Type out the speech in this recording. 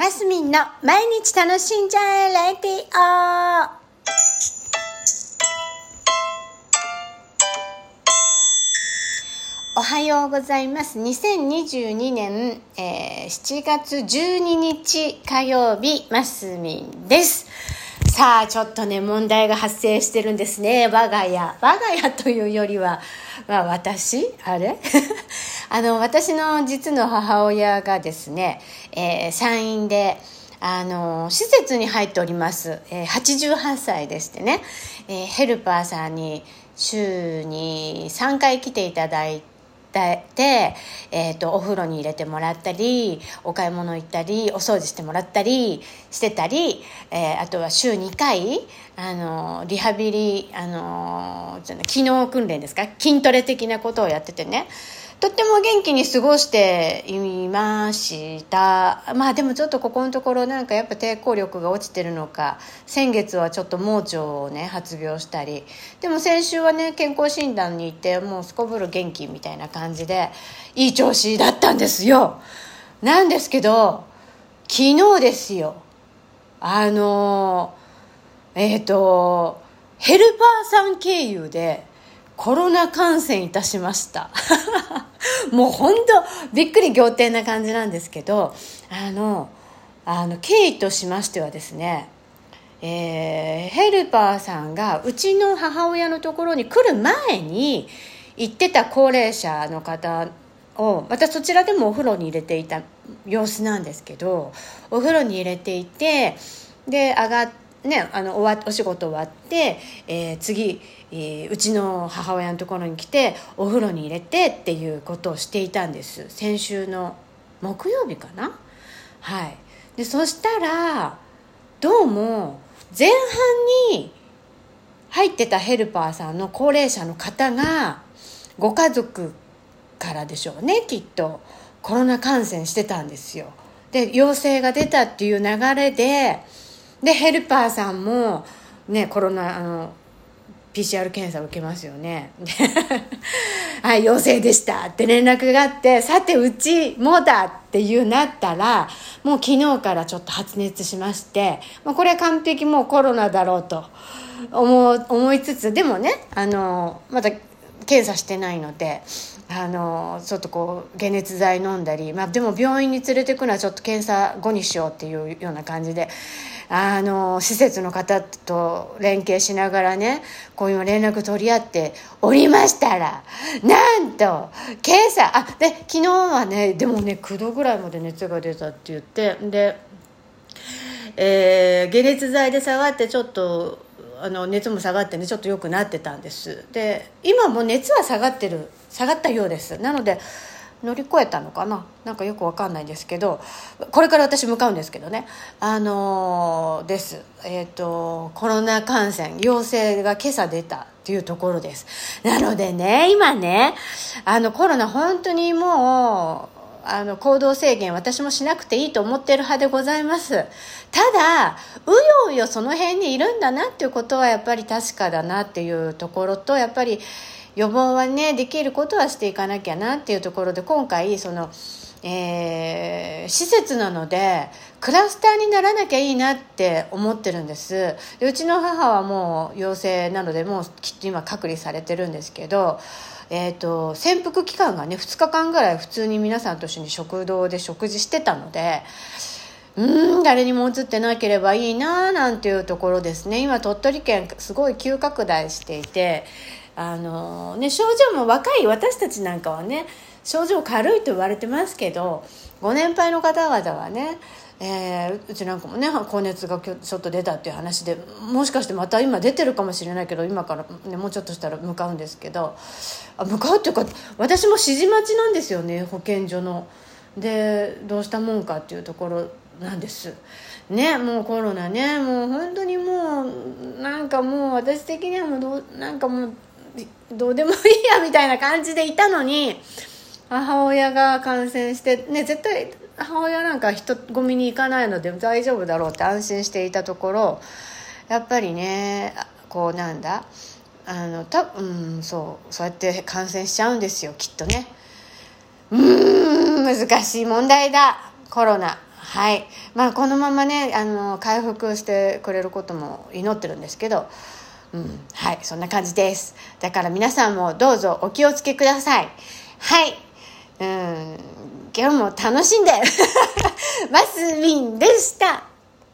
マスミンの毎日楽しんじゃえレディオおはようございます。2022年、えー7月12日火曜日、マスミンです。さあ、ちょっとね、問題が発生してるんですね。我が家。我が家というよりは、まあ、私？あれ？あの、私の実の母親がですね、えー山陰で、あの、施設に入っております。えー88歳でしてね、えーヘルパーさんに週に3回来ていただいて、えー、とお風呂に入れてもらったりお買い物行ったりお掃除してもらったりしてたり、えーあとは週2回あのリハビリあの機能訓練ですか？筋トレ的なことをやっててね。とっても元気に過ごしていました。まあでもちょっとここのところなんかやっぱ抵抗力が落ちてるのか。先月はちょっと盲腸をね発病したり。でも先週はね健康診断に行ってもうすこぶる元気みたいな感じでいい調子だったんですよ。なんですけど昨日ですよ。あのえっ、とヘルパーさん経由でコロナ感染いたしました。もう本当びっくり仰天な感じなんですけどあのあの経緯としましてはですねえーヘルパーさんがうちの母親のところに来る前に行ってた高齢者の方をまたそちらでもお風呂に入れていた様子なんですけどお風呂に入れていてで上がってね、あの終わお仕事終わって、えー次、えーうちの母親のところに来てお風呂に入れてっていうことをしていたんです。先週の木曜日かな？はい。でそしたらどうも前半に入ってたヘルパーさんの高齢者の方がご家族からでしょうねきっと。コロナ感染してたんですよ。で陽性が出たっていう流れででヘルパーさんもねコロナあの PCR 検査を受けますよね。はい陽性でしたって連絡があってさてうちもだっていうなったらもう昨日からちょっと発熱しまして、まあ、これは完璧もうコロナだろうと思う思いつつでもねあのまだ検査してないのであのちょっとこう解熱剤飲んだり、まあ、でも病院に連れてくのはちょっと検査後にしようっていうような感じであの施設の方と連携しながらねこういう連絡取り合っておりましたらなんと今朝あで昨日はねでもね9度ぐらいまで熱が出たって言ってでえー解熱剤で下がってちょっとあの熱も下がってねちょっと良くなってたんです。で今も熱は下がってる下がったようです。なので乗り越えたのかな？なんかよくわかんないですけどこれから私向かうんですけどね。あのーです。えっ、とコロナ感染陽性が今朝出たっていうところです。なのでね今ねあのコロナ本当にもうあの行動制限私もしなくていいと思ってる派でございます。ただうようよその辺にいるんだなっていうことはやっぱり確かだなっていうところとやっぱり予防はねできることはしていかなきゃなっていうところで今回その、えー施設なのでクラスターにならなきゃいいなって思ってるんです。でうちの母はもう陽性なのでもうきっと今隔離されてるんですけどえー、と潜伏期間がね2日間ぐらい普通に皆さんと一緒に食堂で食事してたのでうーん誰にも移ってなければいいななんていうところですね。今鳥取県すごい急拡大していてあのね症状も若い私たちなんかはね症状軽いと言われてますけどご年配の方々はねえーうちなんかもね高熱がちょっと出たっていう話でもしかしてまた今出てるかもしれないけど今から、ね、もうちょっとしたら向かうんですけどあ向かうっていうか私も指示待ちなんですよね保健所の。でどうしたもんかっていうところなんですねもうコロナねもう本当にもうなんかもう私的にはもうどうなんかもうどうでもいいやみたいな感じでいたのに母親が感染してね絶対母親なんか人混みに行かないので大丈夫だろうって安心していたところやっぱりねこうなんだあのたうんそうそうやって感染しちゃうんですよきっとね。うん難しい問題だコロナ。はい。まあこのままねあの回復してくれることも祈ってるんですけどうんはいそんな感じです。だから皆さんもどうぞお気をつけください。はい。うん。今日も楽しんで。マスミンでした。